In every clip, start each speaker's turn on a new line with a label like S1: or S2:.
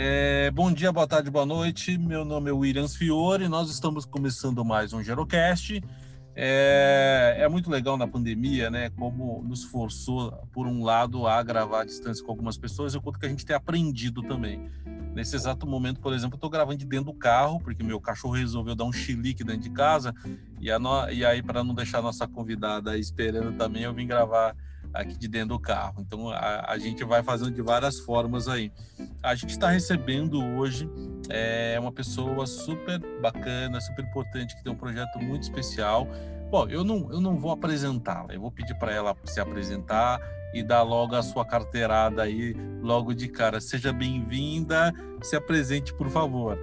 S1: É, bom dia, boa tarde, boa noite. Meu nome é Williams Fiore. Nós estamos começando mais um Gerocast. É, é, muito legal na pandemia, né? Como nos forçou, por um lado, a gravar à distância com algumas pessoas, e o quanto que a gente tem aprendido também. Nesse exato momento, por exemplo, eu estou gravando de dentro do carro, porque meu cachorro resolveu dar um chilique dentro de casa, e, no... e aí, para não deixar a nossa convidada esperando também, eu vim gravar aqui de dentro do carro. Então a, a gente vai fazendo de várias formas aí. A gente está recebendo hoje é, uma pessoa super bacana, super importante, que tem um projeto muito especial. Bom, eu não, eu não vou apresentá-la, eu vou pedir para ela se apresentar e dar logo a sua carteirada aí, logo de cara. Seja bem-vinda, se apresente, por favor.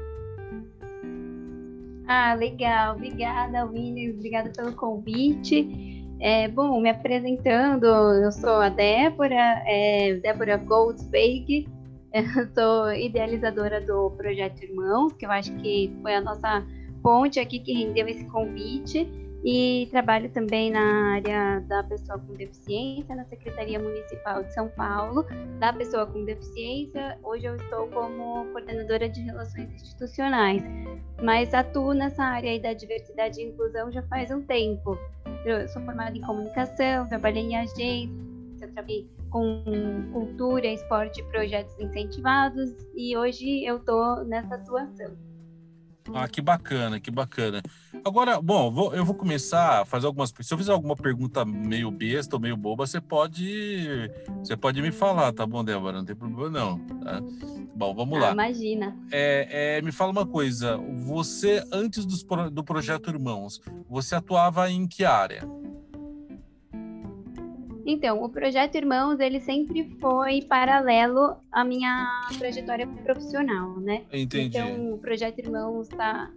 S2: Ah, legal. Obrigada, Williams. Obrigada pelo convite. É, bom, me apresentando, eu sou a Débora, é, Débora Goldsberg, sou idealizadora do Projeto Irmãos, que eu acho que foi a nossa ponte aqui que rendeu esse convite, e trabalho também na área da pessoa com deficiência, na Secretaria Municipal de São Paulo, da pessoa com deficiência. Hoje eu estou como coordenadora de relações institucionais, mas atuo nessa área da diversidade e inclusão já faz um tempo. Eu sou formada em comunicação, trabalhei em agência, trabalhei com cultura, esporte e projetos incentivados e hoje eu estou nessa atuação.
S1: Ah, que bacana, que bacana. Agora, bom, vou, eu vou começar a fazer algumas. Se eu fizer alguma pergunta meio besta ou meio boba, você pode, você pode me falar, tá bom, Débora? Não tem problema não. Tá? Bom, vamos ah, lá.
S2: Imagina.
S1: É, é, me fala uma coisa. Você antes dos, do projeto Irmãos, você atuava em que área?
S2: Então, o projeto Irmãos, ele sempre foi paralelo à minha trajetória profissional, né?
S1: Entendi.
S2: Então, o projeto Irmãos está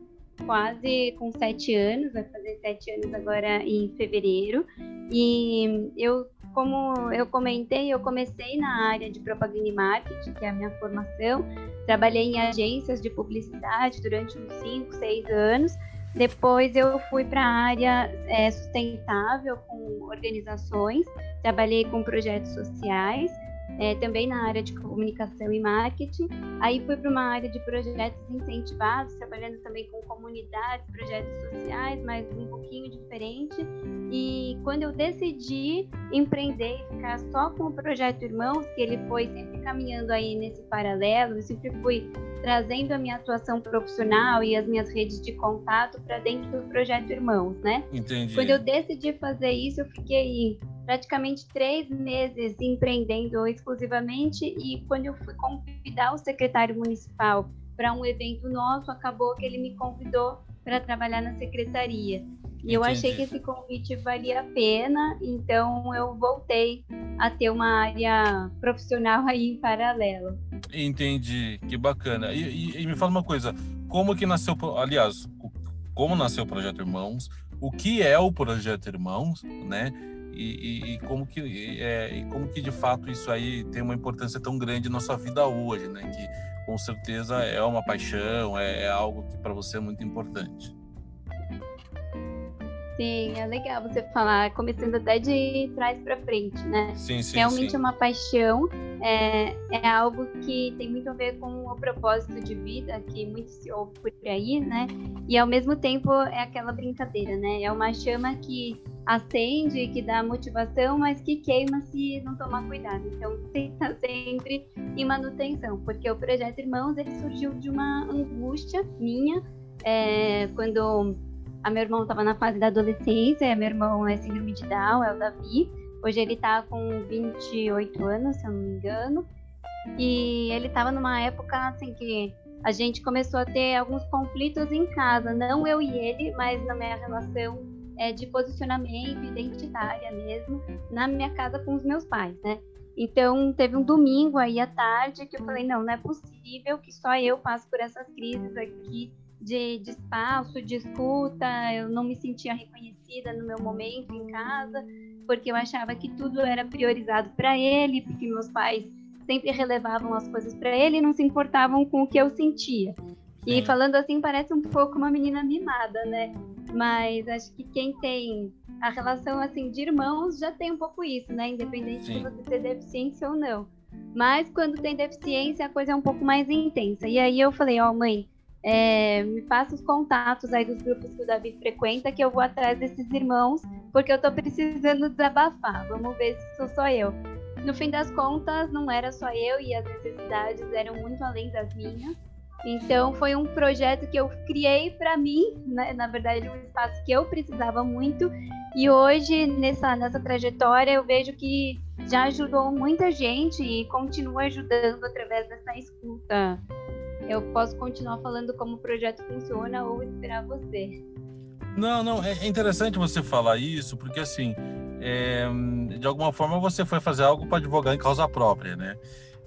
S2: quase com sete anos, vai fazer sete anos agora em fevereiro. E eu, como eu comentei, eu comecei na área de propaganda e marketing, que é a minha formação. Trabalhei em agências de publicidade durante uns cinco, seis anos. Depois eu fui para a área é, sustentável com organizações, trabalhei com projetos sociais, é, também na área de comunicação e marketing. Aí fui para uma área de projetos incentivados, trabalhando também com comunidades, projetos sociais, mas um pouquinho diferente. E quando eu decidi empreender e ficar só com o projeto Irmãos, que ele foi sempre caminhando aí nesse paralelo, eu sempre fui trazendo a minha atuação profissional e as minhas redes de contato para dentro do projeto Irmãos, né?
S1: Entendi.
S2: Quando eu decidi fazer isso, eu fiquei praticamente três meses empreendendo exclusivamente e quando eu fui convidar o secretário municipal para um evento nosso, acabou que ele me convidou para trabalhar na secretaria. E eu achei que esse convite valia a pena, então eu voltei a ter uma área profissional aí em paralelo.
S1: Entendi, que bacana. E, e, e me fala uma coisa, como que nasceu, aliás, como nasceu o Projeto Irmãos, o que é o Projeto Irmãos, né? E, e, como que é, e como que de fato isso aí tem uma importância tão grande na sua vida hoje, né? Que com certeza é uma paixão, é, é algo que para você é muito importante.
S2: Sim, é legal você falar, começando até de trás para frente, né?
S1: Sim, sim.
S2: Realmente
S1: sim.
S2: é uma paixão, é, é algo que tem muito a ver com o propósito de vida que muito se ouve por aí, né? E ao mesmo tempo é aquela brincadeira, né? É uma chama que acende, que dá motivação, mas que queima se não tomar cuidado. Então tem que estar sempre em manutenção, porque o projeto Irmãos ele surgiu de uma angústia minha é, quando a meu irmão estava na fase da adolescência, meu irmão é síndrome de Down, é o Davi. Hoje ele está com 28 anos, se eu não me engano. E ele estava numa época assim que a gente começou a ter alguns conflitos em casa, não eu e ele, mas na minha relação é, de posicionamento identitária mesmo, na minha casa com os meus pais, né? Então, teve um domingo aí à tarde que eu falei: não, não é possível que só eu passe por essas crises aqui de, de espaço, de escuta, eu não me sentia reconhecida no meu momento em casa, porque eu achava que tudo era priorizado para ele, porque meus pais sempre relevavam as coisas para ele e não se importavam com o que eu sentia. E falando assim, parece um pouco uma menina mimada, né? Mas acho que quem tem a relação assim de irmãos já tem um pouco isso, né? Independente Sim. de você ter deficiência ou não. Mas quando tem deficiência, a coisa é um pouco mais intensa. E aí eu falei, ó, oh, mãe, é, me passa os contatos aí dos grupos que o Davi frequenta, que eu vou atrás desses irmãos, porque eu tô precisando desabafar. Vamos ver se sou só eu. No fim das contas, não era só eu e as necessidades eram muito além das minhas. Então, foi um projeto que eu criei para mim, né? na verdade, um espaço que eu precisava muito. E hoje, nessa, nessa trajetória, eu vejo que já ajudou muita gente e continua ajudando através dessa escuta. Eu posso continuar falando como o projeto funciona ou esperar você.
S1: Não, não, é interessante você falar isso, porque assim, é, de alguma forma você foi fazer algo para advogar em causa própria, né?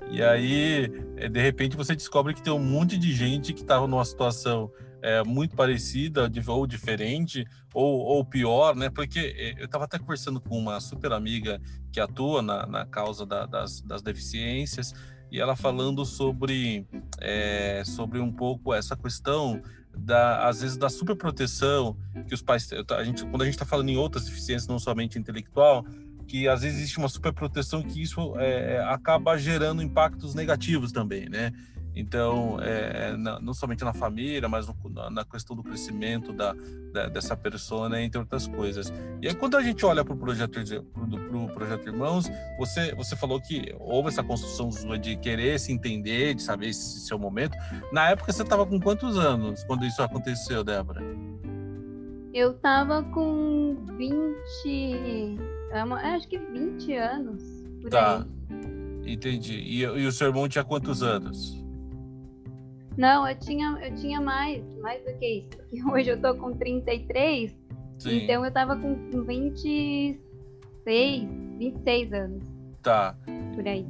S1: E aí, é, de repente, você descobre que tem um monte de gente que estava numa situação é, muito parecida ou diferente ou, ou pior, né? Porque é, eu estava até conversando com uma super amiga que atua na, na causa da, das, das deficiências e ela falando sobre, é, sobre um pouco essa questão da, às vezes da superproteção que os pais a gente quando a gente está falando em outras deficiências não somente intelectual que às vezes existe uma superproteção que isso é, acaba gerando impactos negativos também, né? Então, é, é não somente na família, mas no, na questão do crescimento da, da, dessa persona, entre outras coisas. E aí, quando a gente olha para o projeto, pro, projeto Irmãos, você, você falou que houve essa construção de querer se entender, de saber se, se é o momento. Na época, você estava com quantos anos quando isso aconteceu, Débora?
S2: Eu estava com 20 é é, acho que 20 anos. Tá.
S1: Aí. Entendi. E, e o seu irmão tinha quantos anos?
S2: Não, eu tinha, eu tinha mais, mais do que isso. Porque hoje eu tô com 33, Sim. então eu tava com 26, 26 anos.
S1: Tá.
S2: Por aí.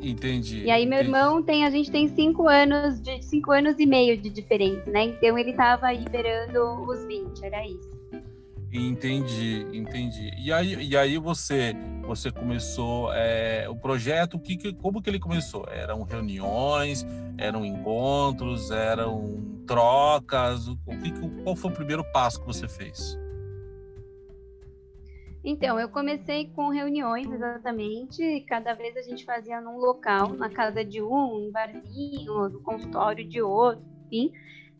S1: Entendi.
S2: E aí meu
S1: entendi.
S2: irmão tem, a gente tem 5 anos, de 5 anos e meio de diferença, né? Então ele tava liberando os 20, era isso.
S1: Entendi, entendi. E aí, e aí você você começou é, o projeto, que, que, como que ele começou? Eram reuniões, eram encontros, eram trocas? O que, qual foi o primeiro passo que você fez?
S2: Então, eu comecei com reuniões, exatamente. Cada vez a gente fazia num local, na casa de um, um barzinho, no consultório de outro, enfim.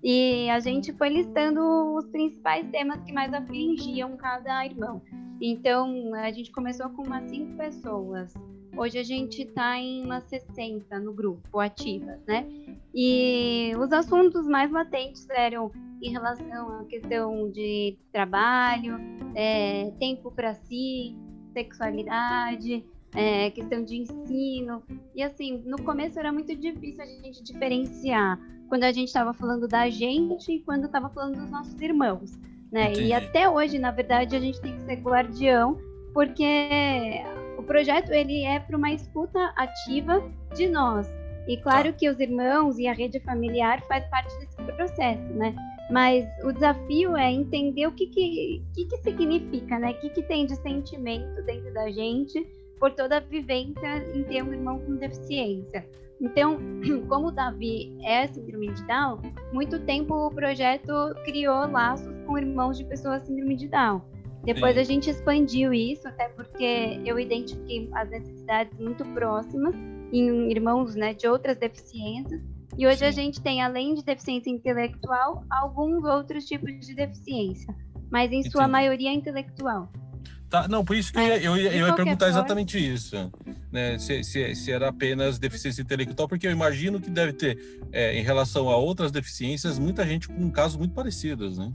S2: E a gente foi listando os principais temas que mais afligiam cada irmão. Então, a gente começou com umas cinco pessoas. Hoje a gente está em umas 60 no grupo, ativas, né? E os assuntos mais latentes eram em relação à questão de trabalho, é, tempo para si, sexualidade, é, questão de ensino. E assim, no começo era muito difícil a gente diferenciar quando a gente estava falando da gente e quando estava falando dos nossos irmãos. Né? E até hoje, na verdade, a gente tem que ser guardião, porque o projeto ele é para uma escuta ativa de nós. E claro tá. que os irmãos e a rede familiar faz parte desse processo, né? Mas o desafio é entender o que, que, que, que significa, né? O que, que tem de sentimento dentro da gente por toda a vivência em ter um irmão com deficiência. Então, como o Davi é síndrome de Down, muito tempo o projeto criou laços com irmãos de pessoas síndrome de Down. Depois Sim. a gente expandiu isso, até porque eu identifiquei as necessidades muito próximas em irmãos né, de outras deficiências. E hoje Sim. a gente tem, além de deficiência intelectual, alguns outros tipos de deficiência, mas em Entendi. sua maioria intelectual.
S1: Tá, não, por isso que é, eu, eu, eu ia perguntar forma. exatamente isso, né? Se, se, se, era apenas deficiência intelectual, porque eu imagino que deve ter, é, em relação a outras deficiências, muita gente com casos muito parecidos, né?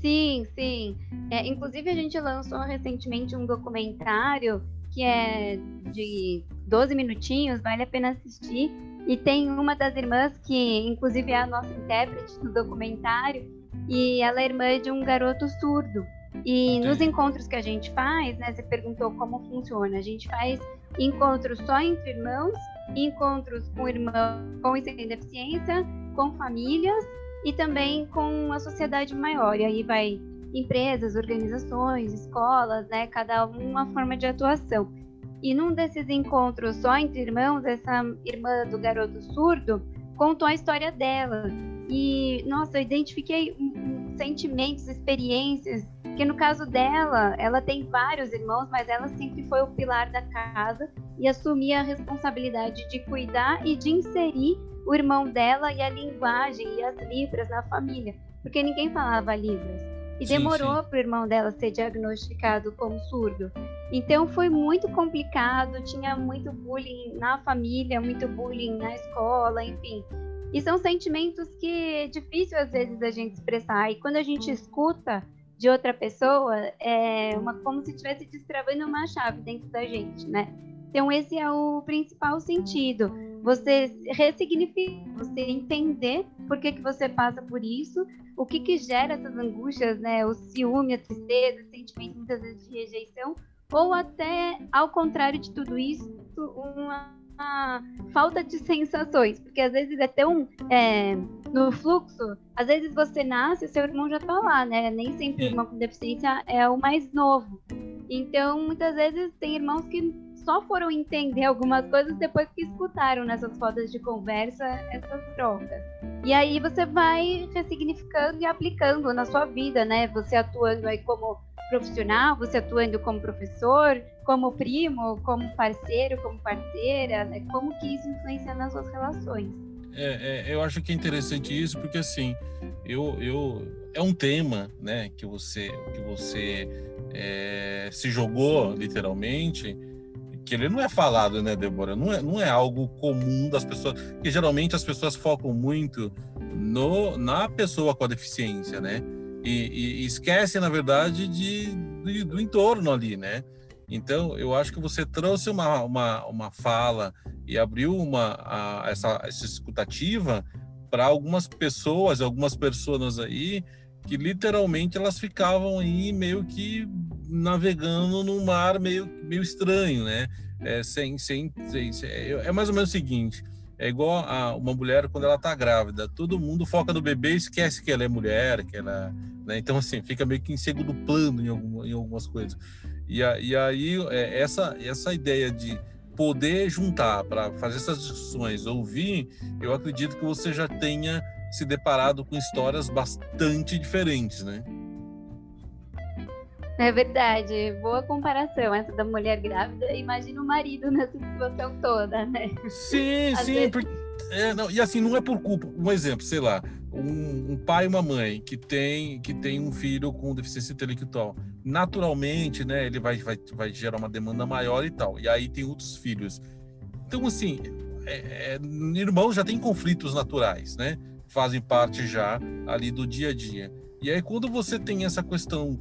S2: Sim, sim. É, inclusive, a gente lançou recentemente um documentário que é de 12 minutinhos, vale a pena assistir. E tem uma das irmãs que, inclusive, é a nossa intérprete do documentário, e ela é irmã de um garoto surdo. E nos encontros que a gente faz, né, você perguntou como funciona. A gente faz encontros só entre irmãos, encontros com irmãos com e sem deficiência, com famílias e também com a sociedade maior. E aí vai empresas, organizações, escolas, né, cada uma forma de atuação. E num desses encontros só entre irmãos, essa irmã do garoto surdo contou a história dela. E, nossa, eu identifiquei sentimentos, experiências Porque no caso dela, ela tem vários irmãos, mas ela sempre foi o pilar da casa e assumia a responsabilidade de cuidar e de inserir o irmão dela e a linguagem e as libras na família, porque ninguém falava libras. E sim, demorou para o irmão dela ser diagnosticado como surdo. Então foi muito complicado, tinha muito bullying na família, muito bullying na escola, enfim. E são sentimentos que é difícil às vezes a gente expressar. E quando a gente escuta de outra pessoa, é uma, como se estivesse destravando uma chave dentro da gente, né? Então esse é o principal sentido. Você ressignificar, você entender por que, que você passa por isso, o que, que gera essas angústias, né? O ciúme, a tristeza, o sentimento muitas vezes de rejeição, ou até, ao contrário de tudo isso, uma falta de sensações, porque às vezes é tão é, no fluxo, às vezes você nasce e seu irmão já tá lá, né? Nem sempre o irmão com deficiência é o mais novo. Então, muitas vezes tem irmãos que só foram entender algumas coisas depois que escutaram nessas rodas de conversa essas trocas. E aí você vai ressignificando e aplicando na sua vida, né? Você atuando aí como profissional, você atuando como professor, como primo, como parceiro, como parceira, né? Como que isso influencia nas suas relações?
S1: É, é, eu acho que é interessante isso porque assim, eu, eu é um tema, né, que você que você é, se jogou literalmente que ele não é falado, né, Débora? Não é, não é algo comum das pessoas, porque geralmente as pessoas focam muito no, na pessoa com a deficiência, né? E, e esquecem, na verdade, de, de, do entorno ali, né? Então, eu acho que você trouxe uma, uma, uma fala e abriu uma, a, essa, essa escutativa para algumas pessoas, algumas pessoas aí, que literalmente elas ficavam aí meio que navegando num mar meio, meio estranho, né? É, sem, sem, sem, é, é mais ou menos o seguinte: é igual a uma mulher quando ela tá grávida, todo mundo foca no bebê e esquece que ela é mulher, que ela. Né? Então, assim, fica meio que em segundo plano em, algum, em algumas coisas. E, a, e aí, é, essa, essa ideia de poder juntar para fazer essas discussões, ouvir, eu acredito que você já tenha se deparado com histórias bastante diferentes, né?
S2: É verdade, boa comparação essa da mulher grávida. Imagina o marido nessa situação toda, né?
S1: Sim, Às sim, vezes... porque, é, não, e assim não é por culpa. Um exemplo, sei lá, um, um, pai e uma mãe que tem que tem um filho com deficiência intelectual, naturalmente, né, ele vai, vai, vai gerar uma demanda maior e tal. E aí tem outros filhos. Então, assim, é, é, irmãos já tem conflitos naturais, né? Fazem parte já ali do dia a dia. E aí, quando você tem essa questão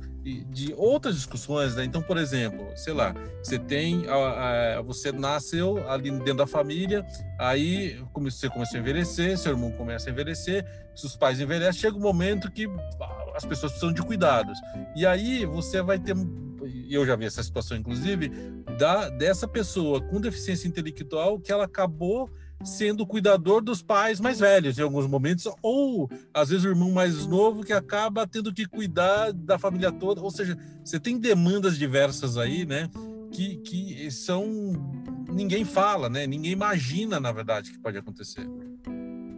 S1: de outras discussões, né? Então, por exemplo, sei lá, você tem, você nasceu ali dentro da família, aí você começou a envelhecer, seu irmão começa a envelhecer, seus pais envelhecem, chega um momento que as pessoas precisam de cuidados. E aí você vai ter, eu já vi essa situação, inclusive, da dessa pessoa com deficiência intelectual que ela acabou sendo cuidador dos pais mais velhos em alguns momentos, ou às vezes o irmão mais novo que acaba tendo que cuidar da família toda. Ou seja, você tem demandas diversas aí, né? Que, que são. ninguém fala, né? Ninguém imagina, na verdade, que pode acontecer.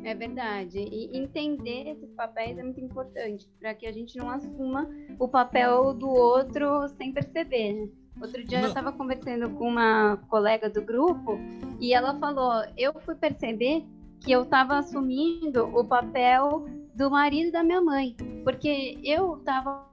S2: É verdade. E entender esses papéis é muito importante, para que a gente não assuma o papel do outro sem perceber, né? Outro dia Não. eu estava conversando com uma colega do grupo e ela falou: eu fui perceber que eu estava assumindo o papel do marido da minha mãe, porque eu estava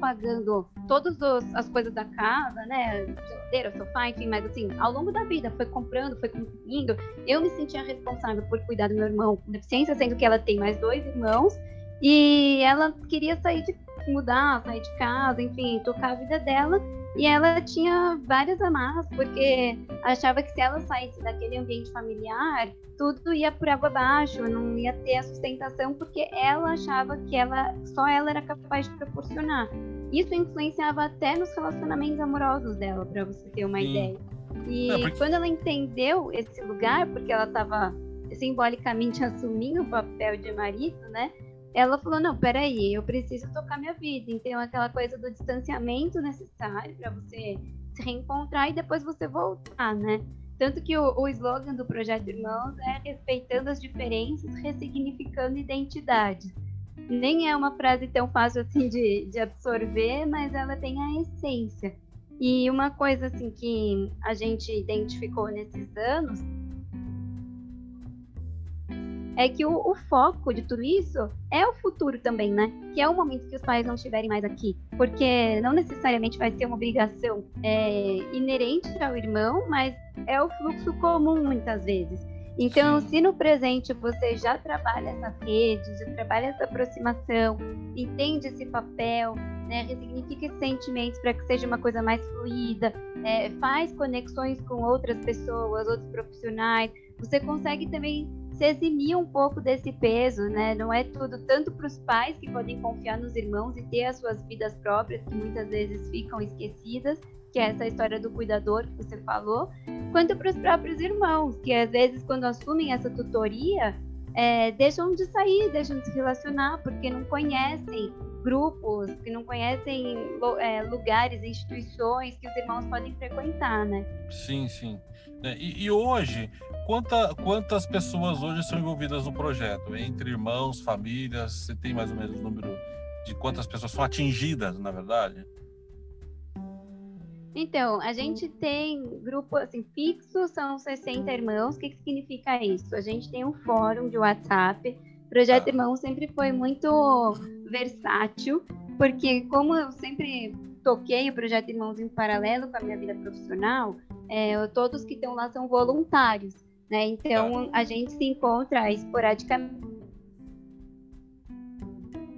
S2: pagando todas as coisas da casa, né? Geladeira, sofá, enfim, mas assim, ao longo da vida, foi comprando, foi conseguindo. Eu me sentia responsável por cuidar do meu irmão com deficiência, sendo que ela tem mais dois irmãos, e ela queria sair de mudar, sair de casa, enfim, tocar a vida dela. E ela tinha várias amarras, porque achava que se ela saísse daquele ambiente familiar, tudo ia por água abaixo, não ia ter a sustentação, porque ela achava que ela só ela era capaz de proporcionar. Isso influenciava até nos relacionamentos amorosos dela, para você ter uma Sim. ideia. E porque... quando ela entendeu esse lugar, porque ela estava simbolicamente assumindo o papel de marido, né? Ela falou: não, peraí, eu preciso tocar minha vida. Então, aquela coisa do distanciamento necessário para você se reencontrar e depois você voltar, né? Tanto que o, o slogan do Projeto Irmãos é respeitando as diferenças, ressignificando identidades. nem é uma frase tão fácil assim de, de absorver, mas ela tem a essência. E uma coisa assim que a gente identificou nesses anos é que o, o, foco de tudo isso é o futuro também, né? Que é o momento que os pais não estiverem mais aqui. Porque não necessariamente vai ser uma obrigação é, inerente ao irmão, mas é o fluxo comum muitas vezes. Então, Sim. se no presente você já trabalha essas redes, já trabalha essa aproximação, entende esse papel, né, resignifica esses sentimentos para que seja uma coisa mais fluida, é, faz conexões com outras pessoas, outros profissionais, você consegue também se eximir um pouco desse peso, né? Não é tudo tanto para os pais que podem confiar nos irmãos e ter as suas vidas próprias que muitas vezes ficam esquecidas, que é essa história do cuidador que você falou, quanto para os próprios irmãos, que às vezes quando assumem essa tutoria, é, deixam de sair, deixam de se relacionar, porque não conhecem grupos, que não conhecem é, lugares, instituições que os irmãos podem frequentar, né?
S1: Sim, sim. É, e, e hoje, quanta, quantas pessoas hoje são envolvidas no projeto? Entre irmãos, famílias, você tem mais ou menos o número de quantas pessoas são atingidas, na verdade?
S2: Então, a gente tem grupo assim, fixo, são 60 irmãos. O que, que significa isso? A gente tem um fórum de WhatsApp. O Projeto ah. Irmão sempre foi muito versátil, porque como eu sempre toquei o Projeto Irmãos em paralelo com a minha vida profissional, é, todos que estão lá são voluntários, né? Então a gente se encontra esporadicamente,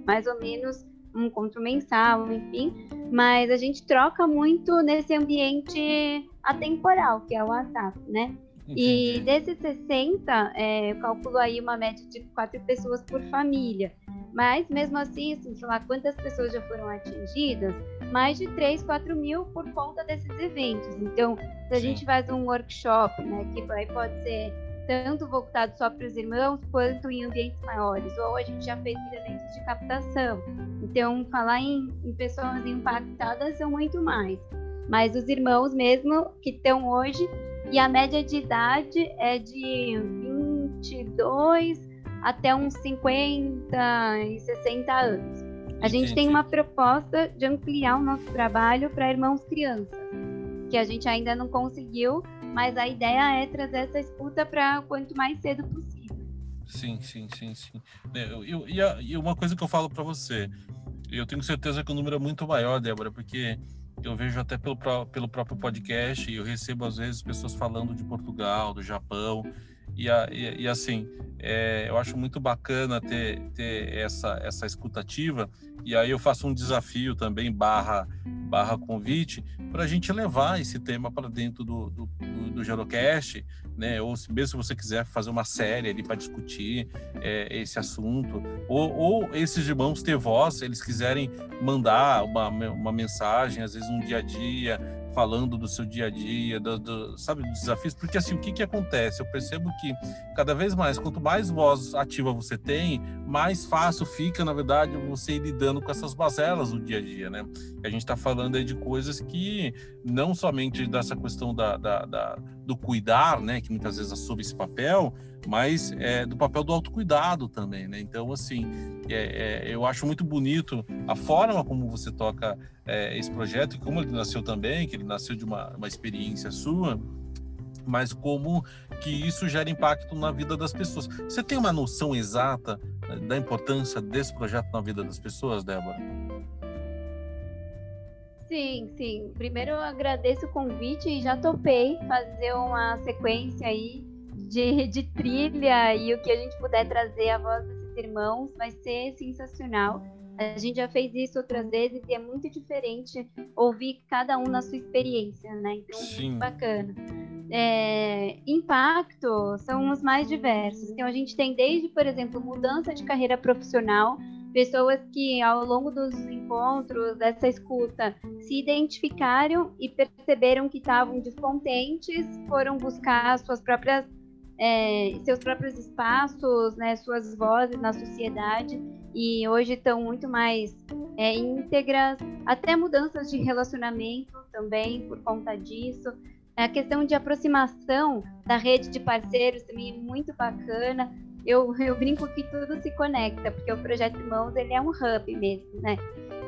S2: mais ou menos um encontro mensal, enfim, mas a gente troca muito nesse ambiente atemporal, que é o WhatsApp, né? Entendi. E desses 60, é, eu calculo aí uma média de quatro pessoas por família. Mas mesmo assim, assim, sei lá quantas pessoas já foram atingidas, mais de 3, 4 mil por conta desses eventos. Então, se a Sim. gente faz um workshop, né, que aí pode ser tanto voltado só para os irmãos, quanto em ambientes maiores, ou a gente já fez eventos de captação. Então, falar em, em pessoas impactadas são muito mais. Mas os irmãos mesmo que estão hoje, e a média de idade é de 22 até uns 50 e 60 anos. A gente Entendi. tem uma proposta de ampliar o nosso trabalho para irmãos crianças, que a gente ainda não conseguiu, mas a ideia é trazer essa escuta para quanto mais cedo possível.
S1: Sim, sim, sim, sim. É, eu, e, uma coisa que eu falo para você, eu tenho certeza que o número é muito maior, Débora, porque eu vejo até pelo, pelo próprio podcast, e eu recebo às vezes pessoas falando de Portugal, do Japão, e, a, e, e assim, é, eu acho muito bacana ter, ter essa, essa escutativa, e aí eu faço um desafio também, barra, barra convite, para a gente levar esse tema para dentro do, do, do, do Gerocast, né? Ou se, mesmo se você quiser fazer uma série ali para discutir é, esse assunto, ou, ou esses irmãos ter voz, eles quiserem mandar uma, uma mensagem, às vezes um dia a dia, falando do seu dia a dia, do, do, sabe, dos desafios, porque assim, o que que acontece? Eu percebo que cada vez mais, quanto mais voz ativa você tem, mais fácil fica, na verdade, você ir lidando com essas bazelas do dia a dia, né? A gente está falando aí de coisas que não somente dessa questão da, da, da, do cuidar, né, que muitas vezes assume esse papel, mas é, do papel do autocuidado também, né? Então, assim, é, é, eu acho muito bonito a forma como você toca é, esse projeto e como ele nasceu também, que ele nasceu de uma, uma experiência sua, mas como que isso gera impacto na vida das pessoas. Você tem uma noção exata né, da importância desse projeto na vida das pessoas, Débora?
S2: Sim, sim. Primeiro eu agradeço o convite e já topei fazer uma sequência aí de, de trilha e o que a gente puder trazer a voz desses irmãos vai ser sensacional. A gente já fez isso outras vezes e é muito diferente ouvir cada um na sua experiência, né? Então, Sim. muito bacana. É, impacto são os mais diversos. Então, a gente tem desde, por exemplo, mudança de carreira profissional, pessoas que ao longo dos encontros, dessa escuta, se identificaram e perceberam que estavam descontentes, foram buscar suas próprias é, seus próprios espaços, né, suas vozes na sociedade e hoje estão muito mais é, íntegras, até mudanças de relacionamento também por conta disso. A questão de aproximação da rede de parceiros também é muito bacana. eu, eu brinco que tudo se conecta, porque o Projeto Irmãos ele é um hub mesmo, né?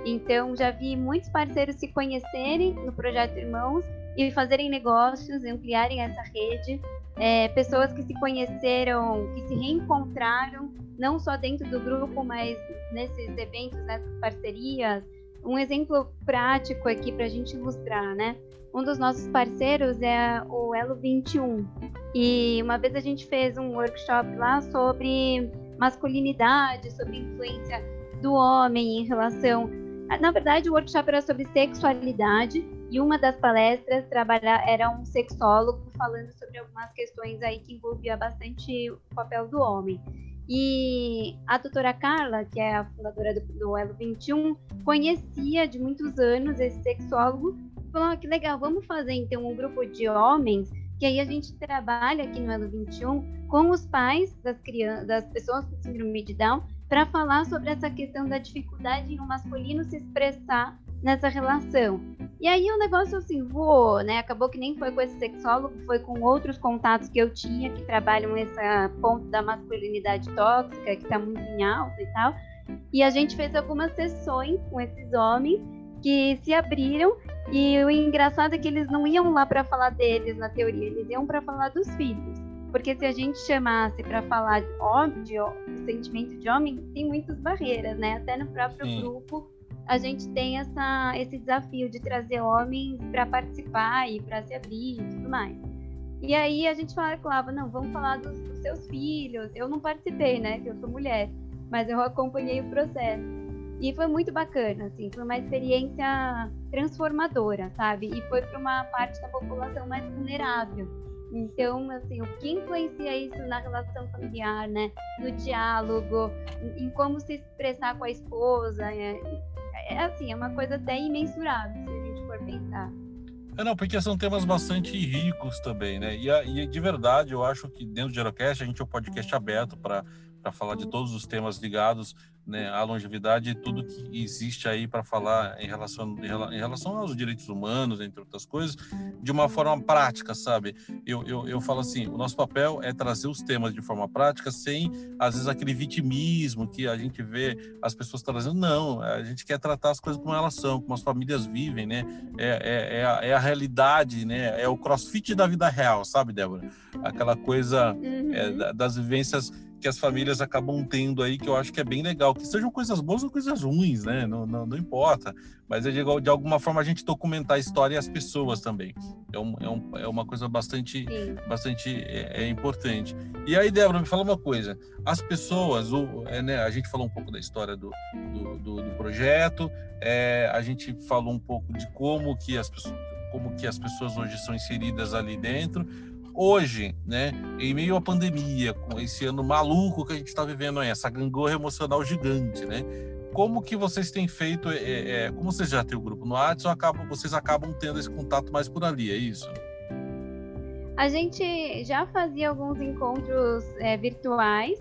S2: Então, já vi muitos parceiros se conhecerem no Projeto Irmãos e fazerem negócios, ampliarem essa rede. É, pessoas que se conheceram, que se reencontraram, não só dentro do grupo, mas nesses eventos, nessas parcerias. Um exemplo prático aqui para a gente ilustrar, né? Um dos nossos parceiros é o Elo 21. E uma vez a gente fez um workshop lá sobre masculinidade, sobre influência do homem em relação na verdade, o workshop era sobre sexualidade e uma das palestras trabalhar era um sexólogo falando sobre algumas questões aí que envolvia bastante o papel do homem. E a doutora Carla, que é a fundadora do, do Elo 21, conhecia de muitos anos esse sexólogo falou: ah, que legal, vamos fazer então um grupo de homens que aí a gente trabalha aqui no Elo 21 com os pais das crianças, das pessoas com síndrome de Down para falar sobre essa questão da dificuldade em um masculino se expressar nessa relação. E aí o negócio assim voou, né? Acabou que nem foi com esse sexólogo, foi com outros contatos que eu tinha que trabalham esse ponto da masculinidade tóxica, que está muito em alta e tal. E a gente fez algumas sessões com esses homens que se abriram e o engraçado é que eles não iam lá para falar deles na teoria, eles iam para falar dos filhos. Porque se a gente chamasse para falar de, de, sentimento de homem, tem muitas barreiras, né? Até no próprio Sim. grupo a gente tem essa, esse desafio de trazer homens para participar e para se abrir e tudo mais. E aí a gente falava, não, vamos falar dos, dos seus filhos. Eu não participei, né? Eu sou mulher, mas eu acompanhei o processo. E foi muito bacana, assim, foi uma experiência transformadora, sabe? E foi para uma parte da população mais vulnerável então, assim, o que influencia isso na relação familiar, né? No diálogo, em como se expressar com a esposa. É, é assim, é uma coisa até imensurável, se a gente for pensar.
S1: É, não, porque são temas bastante ricos também, né? E, e de verdade, eu acho que dentro do Gerocast a gente é um podcast aberto para falar de todos os temas ligados né, a longevidade e tudo que existe aí para falar em relação, em relação aos direitos humanos, entre outras coisas, de uma forma prática, sabe? Eu, eu, eu falo assim, o nosso papel é trazer os temas de forma prática, sem, às vezes, aquele vitimismo que a gente vê as pessoas trazendo. Não, a gente quer tratar as coisas como elas são, como as famílias vivem, né? É, é, é, a, é a realidade, né? É o crossfit da vida real, sabe, Débora? Aquela coisa é, uhum. das vivências que as famílias acabam tendo aí, que eu acho que é bem legal. Que sejam coisas boas ou coisas ruins, né? Não, não, não importa. Mas é de, de, alguma forma a gente documentar a história e as pessoas também. É, um, é, um, é uma coisa bastante, bastante é, é, importante. E aí, Débora, me fala uma coisa. As pessoas, o, é, né, a gente falou um pouco da história do, do, do, do projeto, é, a gente falou um pouco de como que as pessoas como que as pessoas hoje são inseridas ali dentro, hoje, né, em meio à pandemia, com esse ano maluco que a gente está vivendo aí, essa gangorra emocional gigante, né? Como que vocês têm feito? É, é, como vocês já têm o grupo no WhatsApp, acabam, vocês acabam tendo esse contato mais por ali, é isso?
S2: A gente já fazia alguns encontros é, virtuais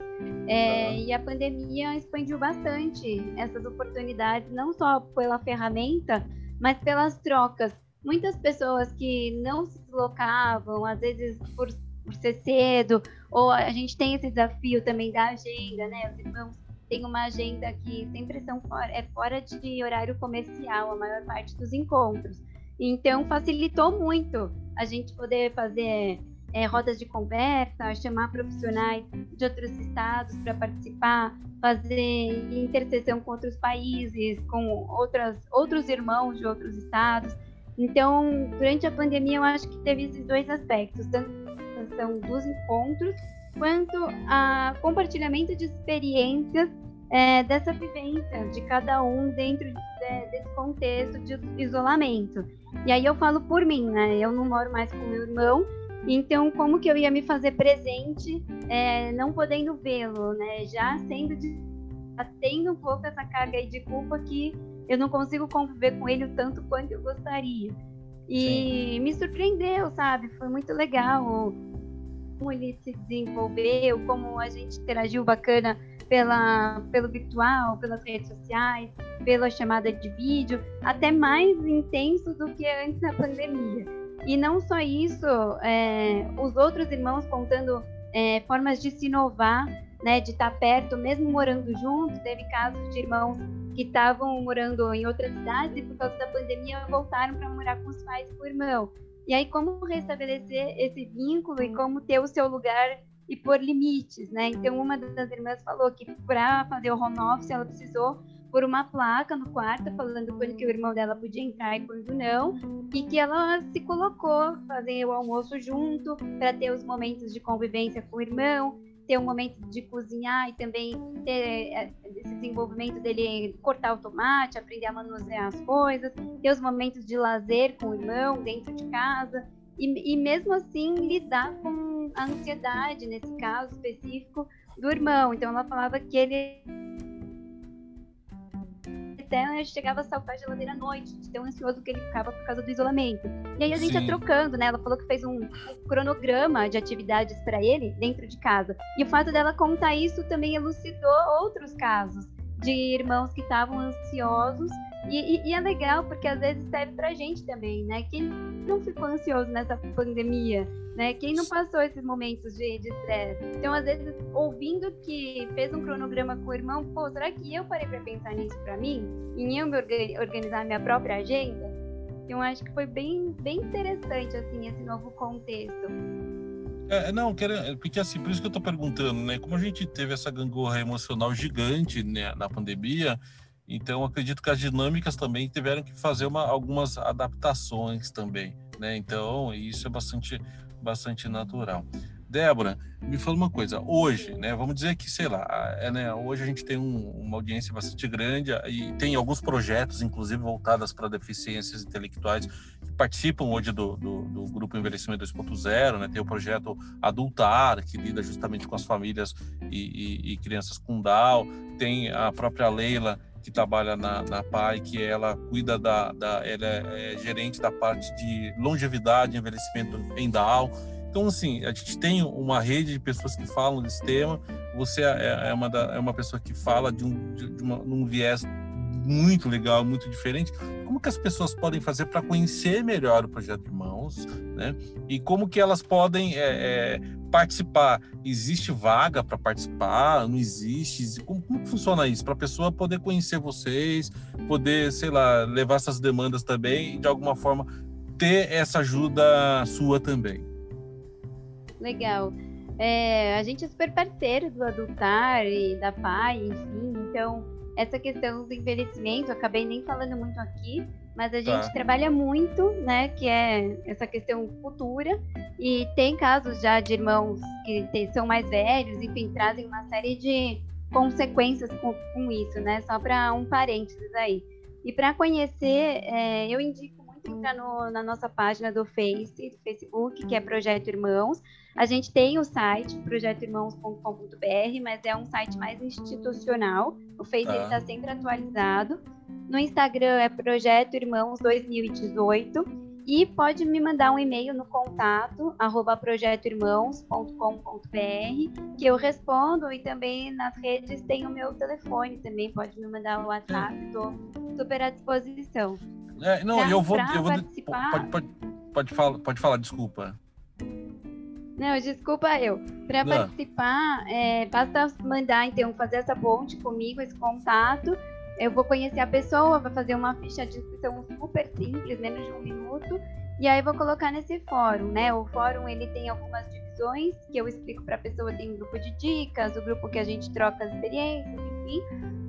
S2: é, e a pandemia expandiu bastante essas oportunidades, não só pela ferramenta, mas pelas trocas muitas pessoas que não se deslocavam, às vezes por, por ser cedo, ou a gente tem esse desafio também da agenda, né? Os irmãos têm uma agenda que sempre são fora, é fora de horário comercial, a maior parte dos encontros. Então, facilitou muito a gente poder fazer é, rodas de conversa, chamar profissionais de outros estados para participar, fazer interseção com outros países, com outras, outros irmãos de outros estados. Então, durante a pandemia, eu acho que teve esses dois aspectos, tanto a questão dos encontros, quanto a compartilhamento de experiências é, dessa vivência de cada um dentro de, desse contexto de isolamento. E aí eu falo por mim, né? Eu não moro mais com meu irmão, então como que eu ia me fazer presente, é, não podendo vê-lo, né? Já sendo de, tendo um pouco essa carga de culpa que eu não consigo conviver com ele o tanto quanto eu gostaria. E Sim. me surpreendeu, sabe? Foi muito legal como ele se desenvolveu, como a gente interagiu bacana pela, pelo virtual, pelas redes sociais, pela chamada de vídeo, até mais intenso do que antes da pandemia. E não só isso, é, os outros irmãos contando é, formas de se inovar né, de estar perto, mesmo morando juntos. Teve casos de irmãos que estavam morando em outras cidades e por causa da pandemia voltaram para morar com os pais com o irmão. E aí como restabelecer esse vínculo e como ter o seu lugar e pôr limites, né? Então uma das irmãs falou que para fazer o home office ela precisou por uma placa no quarto falando quando que o irmão dela podia entrar e quando não, e que ela se colocou fazer o almoço junto para ter os momentos de convivência com o irmão, ter um momento de cozinhar e também ter eh, esse desenvolvimento dele cortar o tomate, aprender a manusear as coisas, ter os momentos de lazer com o irmão dentro de casa. E, e mesmo assim lidar com a ansiedade, nesse caso específico, do irmão. Então ela falava que ele até chegava a saltar a geladeira à noite, de tão ansioso que ele ficava por causa do isolamento. E aí a gente Sim. ia trocando, né? Ela falou que fez um, um cronograma de atividades para ele dentro de casa. E o fato dela contar isso também elucidou outros casos de irmãos que estavam ansiosos. E, e, e, é legal porque às vezes serve pra gente também, né? Quem não ficou ansioso nessa pandemia, né? Quem não passou esses momentos de estresse? Então, às vezes, ouvindo que fez um cronograma com o irmão, pô, será que eu parei para pensar nisso para mim? Em eu me organizar minha própria agenda? Eu acho que foi bem, bem interessante, assim, esse novo contexto.
S1: É, não, porque assim, por isso que eu tô perguntando, né? Como a gente teve essa gangorra emocional gigante né, na pandemia, então acredito que as dinâmicas também tiveram que fazer uma, algumas adaptações também, né? Então isso é bastante, bastante natural. Débora, me fala uma coisa. Hoje, né? Vamos dizer que, sei lá, é, né, hoje a gente tem um, uma audiência bastante grande e tem alguns projetos, inclusive voltados para deficiências intelectuais, que participam hoje do, do, do Grupo Envelhecimento 2.0, né? Tem o projeto Adultar, que lida justamente com as famílias e, e, e crianças com Down. Tem a própria Leila, que trabalha na, na PAI, que ela cuida da, da ela é, é gerente da parte de longevidade envelhecimento em Down. Então, assim, a gente tem uma rede de pessoas que falam desse tema. Você é, é uma, da, é uma pessoa que fala de um, de, de uma, um viés muito legal, muito diferente. Como que as pessoas podem fazer para conhecer melhor o projeto Irmãos, né? E como que elas podem é, é, participar? Existe vaga para participar? Não existe? Como, como funciona isso? Para a pessoa poder conhecer vocês, poder, sei lá, levar essas demandas também e de alguma forma ter essa ajuda sua também.
S2: Legal. É, a gente é super parceiro do Adultar e da PAI, enfim, então essa questão do envelhecimento, acabei nem falando muito aqui, mas a gente tá. trabalha muito, né, que é essa questão futura, e tem casos já de irmãos que tem, são mais velhos, enfim, trazem uma série de consequências com, com isso, né, só para um parênteses aí. E para conhecer, é, eu indico entra no, na nossa página do Face, do Facebook, que é Projeto Irmãos. A gente tem o site, projetoirmãos.com.br, mas é um site mais institucional. O Face tá. está sempre atualizado. No Instagram é Projeto Irmãos 2018. E pode me mandar um e-mail no contato arroba projetoirmãos.com.br que eu respondo e também nas redes tem o meu telefone também, pode me mandar o WhatsApp, estou super à disposição.
S1: É, não, pra, eu vou. Eu vou participar... pode, pode, pode, falar, pode falar, desculpa.
S2: Não, desculpa eu. Para participar, é, basta mandar, então, fazer essa ponte comigo, esse contato. Eu vou conhecer a pessoa, vou fazer uma ficha de inscrição super simples, menos de um minuto. E aí vou colocar nesse fórum, né? O fórum ele tem algumas divisões que eu explico para a pessoa. Tem um grupo de dicas, o grupo que a gente troca as experiências, enfim.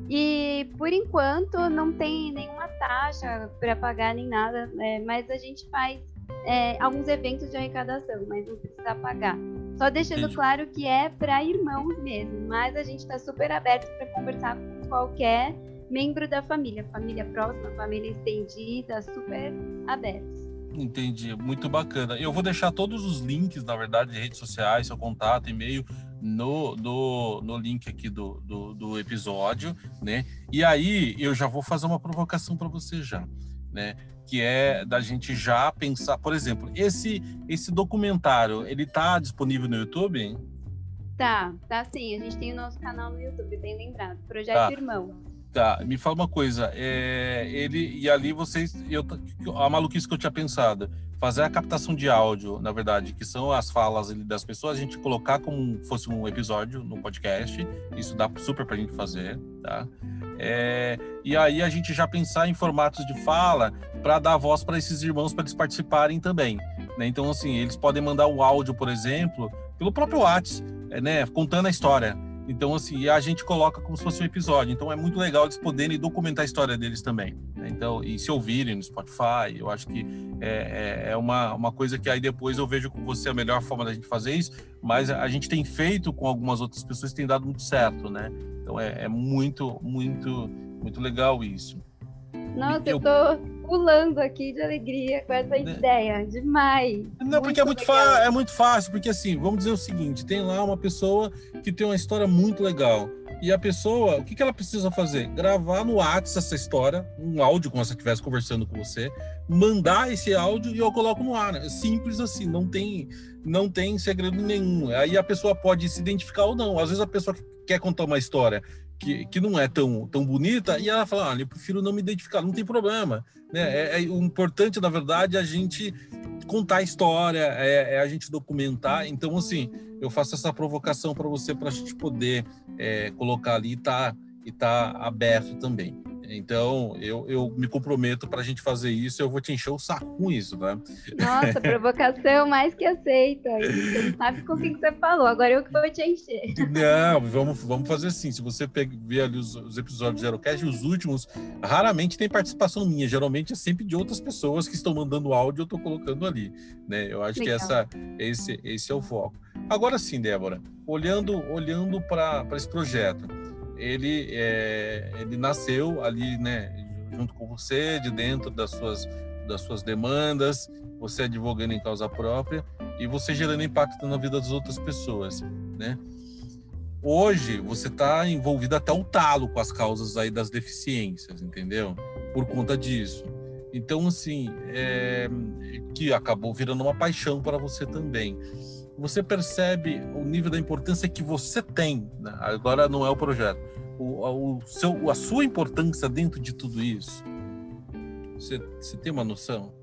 S2: E por enquanto não tem nenhuma taxa para pagar nem nada, né? mas a gente faz é, alguns eventos de arrecadação, mas não precisa pagar. Só deixando Entendi. claro que é para irmãos mesmo, mas a gente está super aberto para conversar com qualquer membro da família, família próxima, família estendida, super abertos.
S1: Entendi, muito bacana. Eu vou deixar todos os links, na verdade, de redes sociais, seu contato, e-mail, no, no, no link aqui do, do, do, episódio, né? E aí eu já vou fazer uma provocação para você já, né? Que é da gente já pensar, por exemplo, esse esse documentário, ele tá disponível no YouTube?
S2: Tá, tá sim. A gente tem o nosso canal no YouTube, bem lembrado. Projeto tá. Irmão.
S1: Tá, me fala uma coisa. É, ele e ali vocês, eu, a maluquice que eu tinha pensado, fazer a captação de áudio, na verdade, que são as falas das pessoas, a gente colocar como fosse um episódio no podcast. Isso dá super pra gente fazer, tá? É, e aí a gente já pensar em formatos de fala para dar voz para esses irmãos para eles participarem também. Né? Então, assim, eles podem mandar o áudio, por exemplo, pelo próprio WhatsApp, é, né? Contando a história. Então, assim, a gente coloca como se fosse um episódio. Então, é muito legal eles poderem documentar a história deles também. Né? Então, e se ouvirem no Spotify, eu acho que é, é, é, uma, uma coisa que aí depois eu vejo com você a melhor forma da gente fazer isso, mas a gente tem feito com algumas outras pessoas que tem dado muito certo, né? Então, é, é muito, muito, muito legal isso.
S2: Nossa, eu, eu tô pulando aqui de alegria com essa né? ideia. Demais.
S1: Não, porque é muito, é muito fácil, porque assim, vamos dizer o seguinte: tem lá uma pessoa que tem uma história muito legal. E a pessoa, o que, que ela precisa fazer? Gravar no WhatsApp essa história, um áudio como se ela estivesse conversando com você, mandar esse áudio e eu coloco no ar. É simples assim, não tem, não tem segredo nenhum. Aí a pessoa pode se identificar ou não. Às vezes a pessoa quer contar uma história que, que não é tão, tão bonita, e ela fala: olha, eu prefiro não me identificar, não tem problema. Né? É, é o importante, na verdade, é a gente contar a história, é, é, a gente documentar. Então, assim, eu faço essa provocação para você, para a gente poder é, colocar ali e tá, e tá aberto também. Então, eu, eu me comprometo para a gente fazer isso, eu vou te encher o saco com isso, né?
S2: Nossa, provocação mais que aceita. Você não sabe com o que você falou, agora eu que vou te encher.
S1: Não, vamos, vamos fazer assim. Se você ver ali os, os episódios do Zerocast, os últimos, raramente tem participação minha, geralmente é sempre de outras pessoas que estão mandando áudio, eu estou colocando ali. Né? Eu acho Legal. que essa, esse, esse é o foco. Agora sim, Débora, olhando, olhando para esse projeto ele, é, ele nasceu ali, né, junto com você, de dentro das suas, das suas demandas, você advogando em causa própria e você gerando impacto na vida das outras pessoas, né? Hoje você está envolvido até o talo com as causas aí das deficiências, entendeu? Por conta disso. Então, assim, é, que acabou virando uma paixão para você também você percebe o nível da importância que você tem. Né? Agora não é o projeto. O, o, seu, a sua importância dentro de tudo isso. Você, você tem uma noção?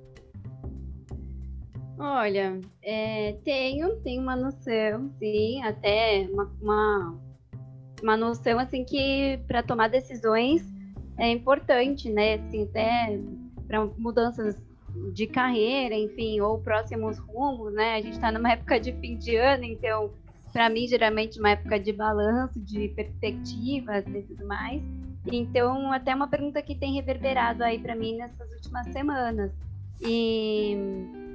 S2: Olha, é, tenho, tenho uma noção, sim, até uma, uma, uma noção assim que para tomar decisões é importante, né? Assim, até para mudanças de carreira, enfim, ou próximos rumos, né? A gente está numa época de fim de ano, então, para mim, geralmente, uma época de balanço, de perspectivas e tudo mais. Então, até uma pergunta que tem reverberado aí para mim nessas últimas semanas. E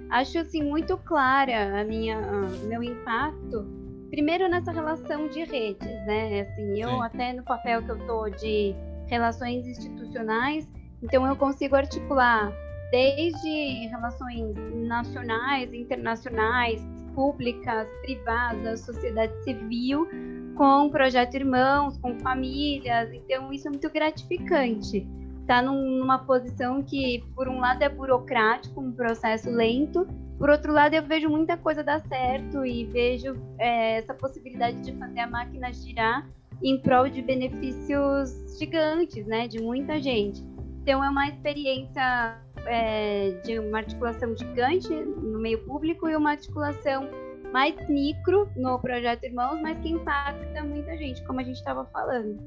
S2: acho, assim, muito clara a minha, meu impacto, primeiro nessa relação de redes, né? Assim, eu Sim. até no papel que eu tô de relações institucionais, então eu consigo articular desde relações nacionais, internacionais, públicas, privadas, sociedade civil, com projeto Irmãos, com famílias. Então, isso é muito gratificante. Está numa posição que, por um lado, é burocrático, um processo lento, por outro lado, eu vejo muita coisa dar certo e vejo é, essa possibilidade de fazer a máquina girar em prol de benefícios gigantes, né, de muita gente. Então, é uma experiência é, de uma articulação gigante no meio público e uma articulação mais micro no projeto Irmãos, mas que impacta muita gente, como a gente estava falando.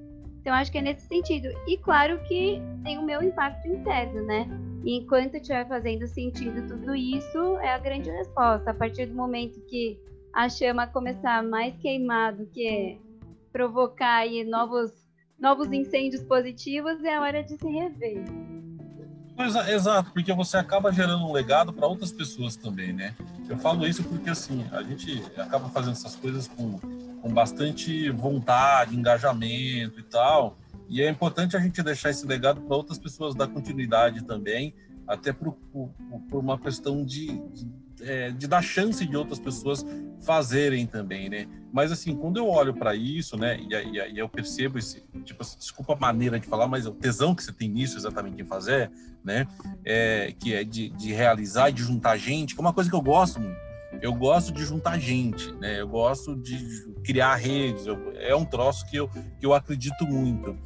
S2: Então, acho que é nesse sentido. E claro que tem o meu impacto interno, né? E enquanto estiver fazendo sentido tudo isso, é a grande resposta. A partir do momento que a chama começar mais queimado, que é provocar novos, novos incêndios positivos, é a hora de se rever.
S1: Exato, porque você acaba gerando um legado para outras pessoas também, né? Eu falo isso porque, assim, a gente acaba fazendo essas coisas com, com bastante vontade, engajamento e tal, e é importante a gente deixar esse legado para outras pessoas dar continuidade também, até por, por, por uma questão de, de é, de dar chance de outras pessoas fazerem também, né? Mas assim, quando eu olho para isso, né, e aí eu percebo esse, tipo, desculpa a maneira de falar, mas o tesão que você tem nisso exatamente em fazer, né, é, que é de, de realizar e de juntar gente, que é uma coisa que eu gosto muito. Eu gosto de juntar gente, né? Eu gosto de criar redes. Eu, é um troço que eu, que eu acredito muito.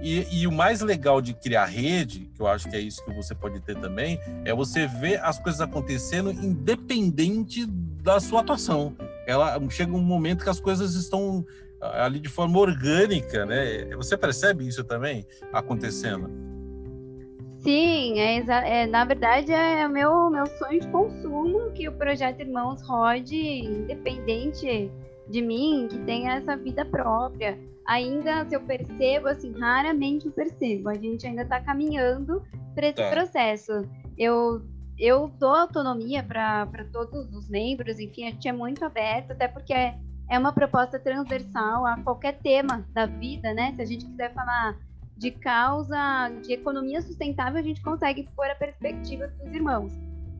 S1: E, e, o mais legal de criar rede, que eu acho que é isso que você pode ter também, é você ver as coisas acontecendo independente da sua atuação. Ela chega um momento que as coisas estão ah, ali de forma orgânica, né? Você percebe isso também acontecendo?
S2: Sim, é, é, na verdade é o meu, meu sonho de consumo que o projeto Irmãos rode independente de mim, que tenha essa vida própria ainda, se eu percebo, assim, raramente eu percebo. A gente ainda está caminhando para esse tá. processo. Eu, eu dou autonomia para todos os membros, enfim, a gente é muito aberto, até porque é, é uma proposta transversal a qualquer tema da vida, né? Se a gente quiser falar de causa de economia sustentável, a gente consegue pôr a perspectiva dos irmãos.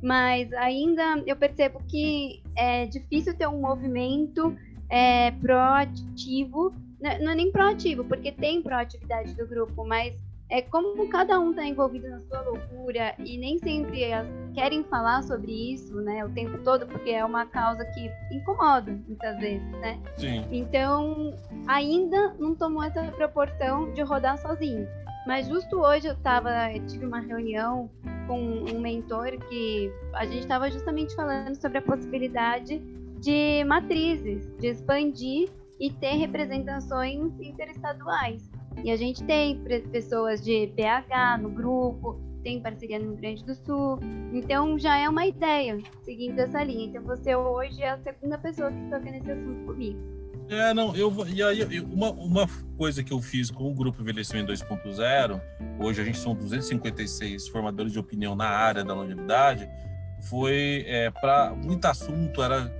S2: Mas ainda eu percebo que é difícil ter um movimento é, proativo não é nem proativo, porque tem proatividade do grupo, mas é como cada um está envolvido na sua loucura e nem sempre querem falar sobre isso, né, o tempo todo, porque é uma causa que incomoda muitas vezes, né?
S1: Sim.
S2: Então, ainda não tomou essa proporção de rodar sozinho. Mas justo hoje eu tava, eu tive uma reunião com um mentor que a gente estava justamente falando sobre a possibilidade de matrizes, de expandir e ter representações interestaduais. E a gente tem pessoas de BH no grupo, tem parceria no Rio Grande do Sul. Então já é uma ideia seguindo essa linha. Então você hoje é a segunda pessoa que toca nesse assunto comigo.
S1: É, não, eu e aí eu, uma, uma coisa que eu fiz com o grupo Envelhecimento 2.0, hoje a gente são 256 formadores de opinião na área da longevidade, foi é, para muito assunto, era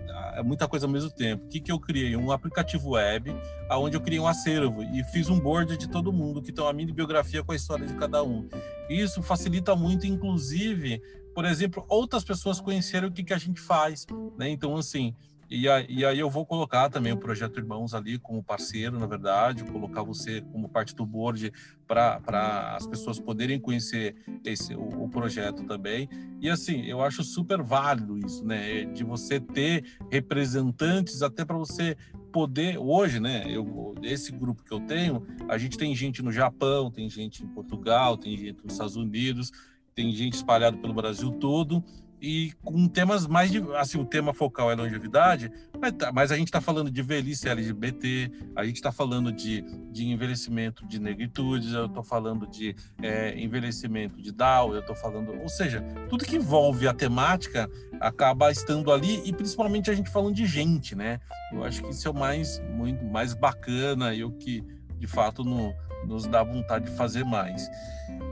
S1: muita coisa ao mesmo tempo. O que, que eu criei? Um aplicativo web, onde eu criei um acervo e fiz um board de todo mundo, que tem uma mini biografia com a história de cada um. Isso facilita muito, inclusive, por exemplo, outras pessoas conhecerem o que, que a gente faz. Né? Então, assim, e, e aí eu vou colocar também o Projeto Irmãos ali como parceiro, na verdade, colocar você como parte do board para as pessoas poderem conhecer esse, o, o, projeto também. E assim, eu acho super válido isso, né? De você ter representantes até para você poder hoje, né? Eu, esse grupo que eu tenho, a gente tem gente no Japão, tem gente em Portugal, tem gente nos Estados Unidos, tem gente espalhado pelo Brasil todo e com temas mais de, assim o tema focal é longevidade mas, tá, mas a gente está falando de velhice LGBT a gente está falando de, de envelhecimento de negritude eu estou falando de é, envelhecimento de Down eu estou falando ou seja tudo que envolve a temática acaba estando ali e principalmente a gente falando de gente né? Eu acho que isso é o mais muito mais bacana e o que de fato no, nos dá vontade de fazer mais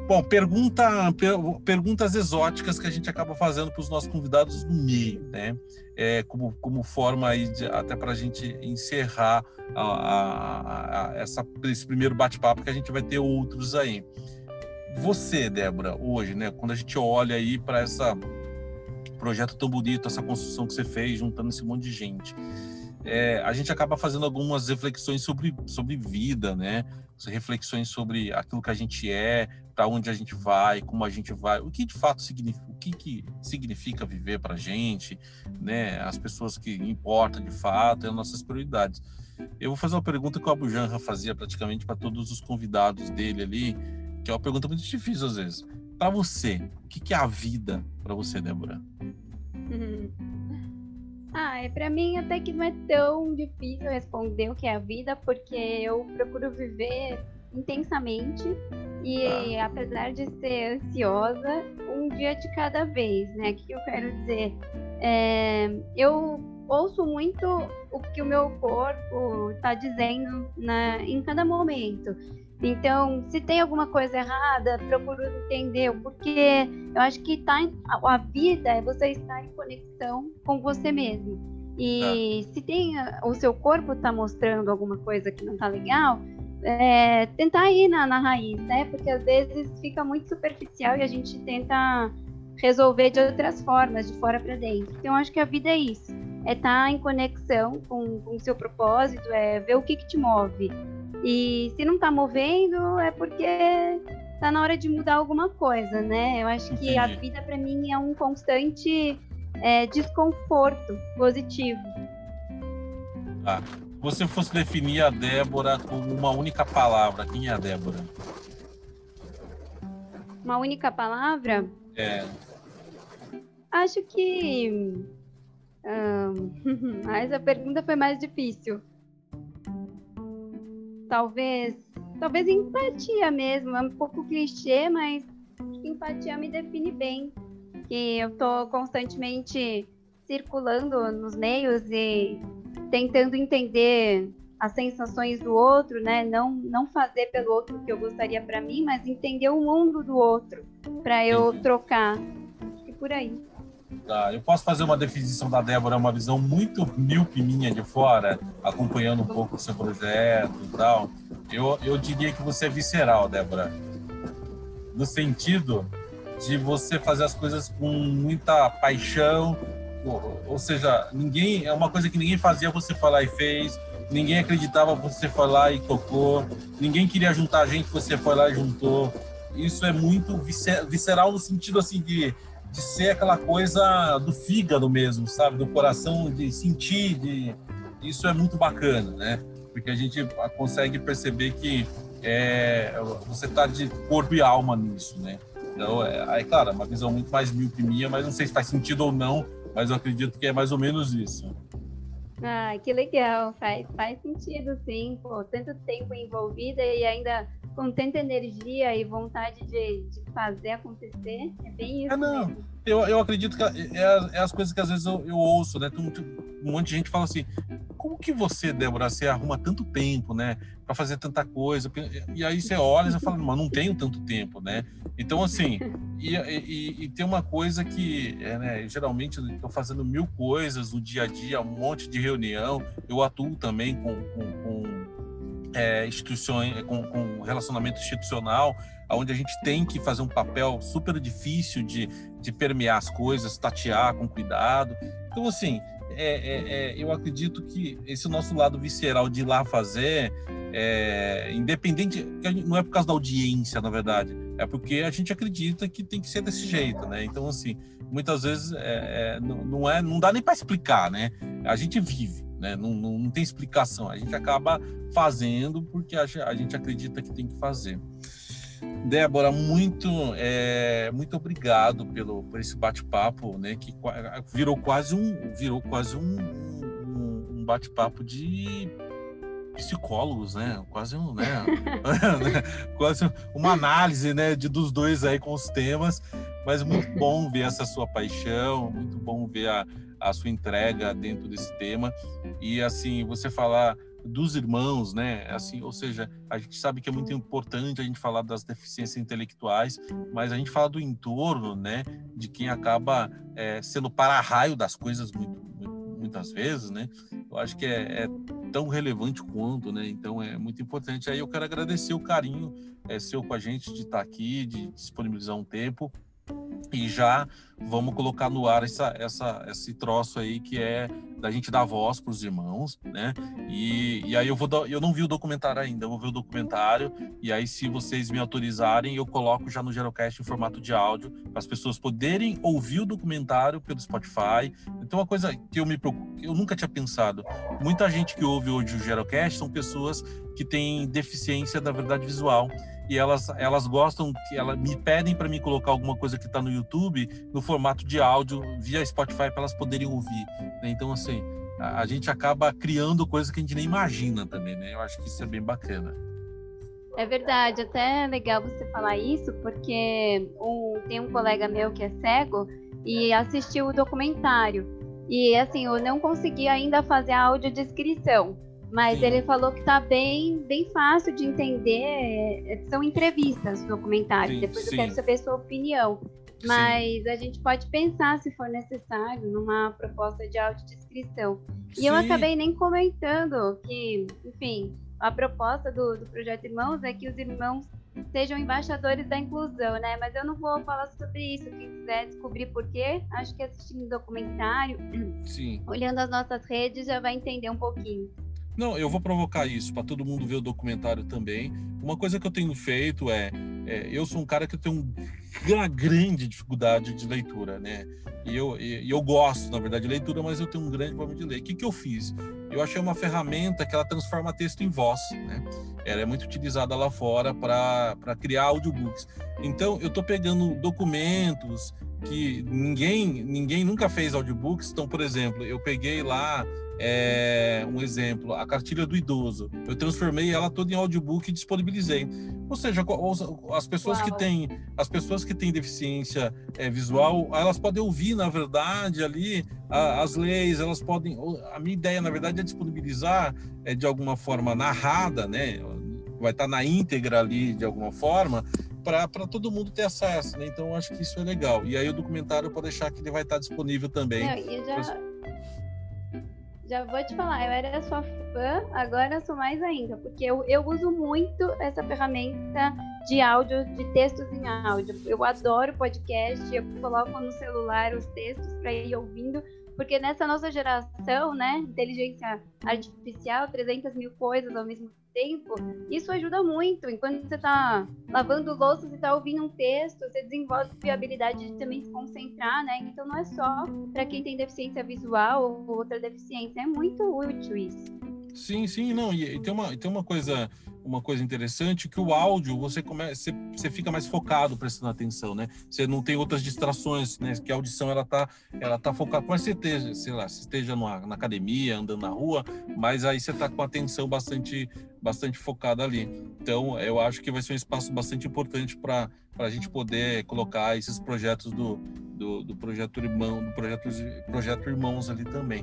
S1: Bom, pergunta, per, perguntas exóticas que a gente acaba fazendo para os nossos convidados no meio, né? É, como, como forma aí de, até para a gente encerrar a, a, a, essa, esse primeiro bate-papo que a gente vai ter outros aí. Você, Débora, hoje, né? Quando a gente olha aí para esse projeto tão bonito, essa construção que você fez, juntando esse monte de gente, é, a gente acaba fazendo algumas reflexões sobre, sobre vida, né? Reflexões sobre aquilo que a gente é, para onde a gente vai, como a gente vai, o que de fato significa, o que, que significa viver para a gente, né? As pessoas que importam de fato, as nossas prioridades. Eu vou fazer uma pergunta que o Abu Janra fazia praticamente para todos os convidados dele ali, que é uma pergunta muito difícil às vezes. Para você, o que, que é a vida para você, Débora?
S2: Ah, é para mim até que não é tão difícil responder o que é a vida, porque eu procuro viver intensamente e ah. apesar de ser ansiosa, um dia de cada vez, né? O que eu quero dizer? É, eu ouço muito o que o meu corpo está dizendo na, em cada momento. Então, se tem alguma coisa errada, procuro entender o porquê. Eu acho que tá em, a, vida é você estar em conexão com você mesmo. E ah. se tem o seu corpo está mostrando alguma coisa que não está legal, é, tentar ir na, na raiz, né? Porque às vezes fica muito superficial e a gente tenta resolver de outras formas, de fora para dentro. Então, acho que a vida é isso. É estar tá em conexão com o seu propósito, é ver o que, que te move. E se não está movendo, é porque está na hora de mudar alguma coisa, né? Eu acho que a vida, para mim, é um constante é, desconforto positivo.
S1: Ah, você fosse definir a Débora com uma única palavra, quem é a Débora?
S2: uma única palavra?
S1: É.
S2: Acho que. Um, essa pergunta foi mais difícil. Talvez. Talvez empatia mesmo. É um pouco clichê, mas empatia me define bem. Que eu tô constantemente circulando nos meios e tentando entender as sensações do outro, né? Não, não fazer pelo outro o que eu gostaria para mim, mas entender o mundo do outro para eu trocar. Acho que por aí.
S1: Tá, eu posso fazer uma definição da Débora, uma visão muito míope minha de fora, acompanhando um pouco o seu projeto e tal. Eu, eu diria que você é visceral, Débora. No sentido de você fazer as coisas com muita paixão, ou seja, ninguém é uma coisa que ninguém fazia, você falar e fez. Ninguém acreditava, você foi lá e tocou. Ninguém queria juntar a gente, você foi lá e juntou. Isso é muito visceral no sentido assim de, de ser aquela coisa do fígado mesmo, sabe? Do coração, de sentir. De... Isso é muito bacana, né? Porque a gente consegue perceber que é, você está de corpo e alma nisso, né? Então, é, é claro, uma visão muito mais míope minha, mas não sei se faz sentido ou não mas eu acredito que é mais ou menos isso.
S2: Ah, que legal, faz, faz sentido sim, pô, tanto tempo envolvida e ainda com tanta energia e vontade de, de fazer acontecer, é bem isso. É,
S1: não,
S2: mesmo.
S1: Eu, eu acredito que é, é, é, as coisas que às vezes eu, eu ouço, né? Um, um monte de gente fala assim, como que você, Débora, você arruma tanto tempo, né, para fazer tanta coisa? E aí você olha e fala, mas não tenho tanto tempo, né? Então, assim, e, e, e tem uma coisa que, é, né, geralmente eu estou fazendo mil coisas no dia a dia, um monte de reunião, eu atuo também com, com, com é, instituições, com, com relacionamento institucional, onde a gente tem que fazer um papel super difícil de, de permear as coisas, tatear com cuidado. Então, assim, é, é, é, eu acredito que esse nosso lado visceral de ir lá fazer, é, independente, não é por causa da audiência, na verdade, é porque a gente acredita que tem que ser desse jeito, né? Então, assim, muitas vezes é, é, não, não, é, não dá nem para explicar, né? A gente vive, né? Não, não, não, tem explicação, a gente acaba fazendo porque a, gente acredita que tem que fazer. Débora, muito, é, muito obrigado pelo por esse bate-papo, né? Que virou quase um, virou quase um, um, um bate-papo de psicólogos, né? Quase um, né? quase uma análise, né? De dos dois aí com os temas, mas muito bom ver essa sua paixão, muito bom ver a, a sua entrega dentro desse tema e assim você falar dos irmãos, né? Assim, ou seja, a gente sabe que é muito importante a gente falar das deficiências intelectuais, mas a gente fala do entorno, né? De quem acaba é, sendo para-raio das coisas muito, muitas vezes, né? Eu acho que é, é, tão relevante quanto, né? Então é muito importante. Aí eu quero agradecer o carinho é, seu com a gente de estar aqui, de disponibilizar um tempo e já vamos colocar no ar essa, essa, esse troço aí que é da gente dar voz para os irmãos, né? E, e aí eu vou eu não vi o documentário ainda, eu vou ver o documentário e aí se vocês me autorizarem eu coloco já no Gerocast em formato de áudio para as pessoas poderem ouvir o documentário pelo Spotify. Então uma coisa que eu me eu nunca tinha pensado, muita gente que ouve hoje o Gerocast são pessoas que têm deficiência da verdade visual e elas, elas gostam que elas me pedem para mim colocar alguma coisa que está no YouTube no formato de áudio via Spotify para elas poderem ouvir. Né? Então assim a, a, gente acaba criando coisas que a gente nem imagina também, né? Eu acho que isso é bem bacana.
S2: É verdade, até é legal você falar isso porque um, tem um colega meu que é cego e assistiu o documentário e assim eu não consegui ainda fazer a audiodescrição mas Sim. ele falou que tá bem, bem fácil de entender. É, são entrevistas documentários. Depois sim. eu quero saber a sua opinião. Mas sim. a gente pode pensar, se for necessário, numa proposta de audiodescrição. E eu acabei nem comentando que, enfim, a proposta do, do projeto Irmãos é que os irmãos sejam embaixadores da inclusão, né? Mas eu não vou falar sobre isso. Quem quiser descobrir por quê, acho que assistindo o documentário, Sim. olhando as nossas redes, já vai entender um pouquinho.
S1: Não, eu vou provocar isso para todo mundo ver o documentário também. Uma coisa que eu tenho feito é, é eu sou um cara que tem uma grande dificuldade de leitura, né? E eu, e eu gosto, na verdade, de leitura, mas eu tenho um grande problema de ler. O que, que eu fiz? Eu achei uma ferramenta que ela transforma texto em voz, né? ela é muito utilizada lá fora para criar audiobooks. Então, eu estou pegando documentos que ninguém, ninguém nunca fez audiobooks. Então, por exemplo, eu peguei lá é, um exemplo, a cartilha do idoso. Eu transformei ela toda em audiobook e disponibilizei. Ou seja, as pessoas Uau. que têm as pessoas que têm deficiência é, visual, elas podem ouvir, na verdade, ali a, as leis, elas podem. A minha ideia, na verdade, é disponibilizar é, de alguma forma narrada, né? Vai estar na íntegra ali de alguma forma, para todo mundo ter acesso, né? Então, acho que isso é legal. E aí o documentário pode deixar que ele vai estar disponível também.
S2: Não, já, já vou te falar, eu era sua fã, agora eu sou mais ainda, porque eu, eu uso muito essa ferramenta de áudio, de textos em áudio. Eu adoro podcast, eu coloco no celular os textos para ir ouvindo, porque nessa nossa geração, né, inteligência artificial, 300 mil coisas ao mesmo tempo, isso ajuda muito. Enquanto você está lavando louça, você está ouvindo um texto, você desenvolve a habilidade de também se concentrar, né? Então não é só para quem tem deficiência visual ou outra deficiência, é muito útil isso.
S1: Sim, sim, não. E, e tem uma, tem uma coisa uma coisa interessante que o áudio você começa você, você fica mais focado prestando atenção né? Você não tem outras distrações né? Que a audição ela tá ela tá focada ser esteja sei lá se esteja numa, na academia andando na rua mas aí você tá com a atenção bastante bastante focada ali. Então eu acho que vai ser um espaço bastante importante para para a gente poder colocar esses projetos do, do, do projeto irmão do projeto projeto irmãos ali também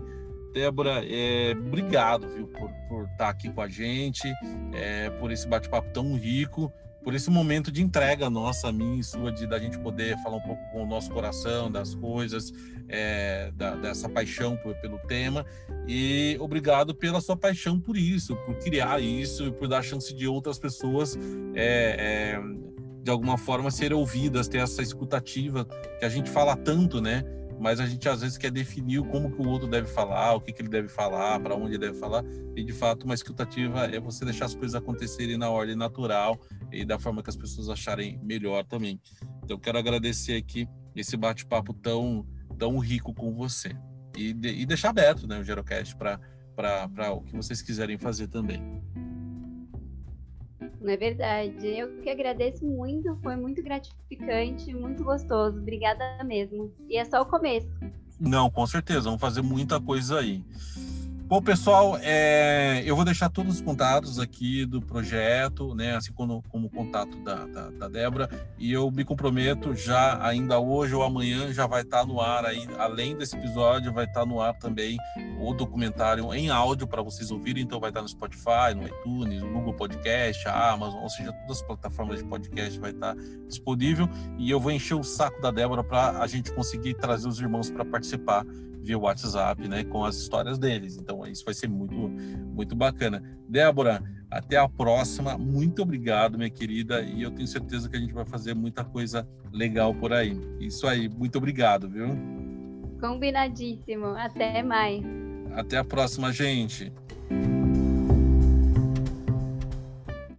S1: Débora, é, obrigado viu, por, por estar tá aqui com a gente, é, por esse bate-papo tão rico, por esse momento de entrega nossa, minha e sua, de da gente poder falar um pouco com o nosso coração, das coisas, é, da, dessa paixão por, pelo tema. E obrigado pela sua paixão por isso, por criar isso e por dar chance de outras pessoas é, é, de alguma forma serem ouvidas, ter essa escutativa que a gente fala tanto, né? Mas a gente às vezes quer definir como que o outro deve falar, o que, que ele deve falar, para onde ele deve falar, e de fato uma escutativa é você deixar as coisas acontecerem na ordem natural e da forma que as pessoas acharem melhor também. Então quero agradecer aqui esse bate-papo tão, tão rico com você e, de, e deixar aberto né, o Gerocast para o que vocês quiserem fazer também.
S2: Não é verdade. Eu que agradeço muito, foi muito gratificante, muito gostoso. Obrigada mesmo. E é só o começo.
S1: Não, com certeza, vamos fazer muita coisa aí. Bom, pessoal, é, eu vou deixar todos os contatos aqui do projeto, né, assim como, como o contato da, da, da Débora, e eu me comprometo já, ainda hoje ou amanhã, já vai estar no ar aí, além desse episódio, vai estar no ar também o documentário em áudio para vocês ouvirem, então vai estar no Spotify, no iTunes, no Google Podcast, a Amazon, ou seja, todas as plataformas de podcast vai estar disponível, e eu vou encher o saco da Débora para a gente conseguir trazer os irmãos para participar via WhatsApp, né, com as histórias deles. Então isso vai ser muito muito bacana. Débora, até a próxima. Muito obrigado, minha querida, e eu tenho certeza que a gente vai fazer muita coisa legal por aí. Isso aí, muito obrigado, viu?
S2: Combinadíssimo. Até mais.
S1: Até a próxima, gente.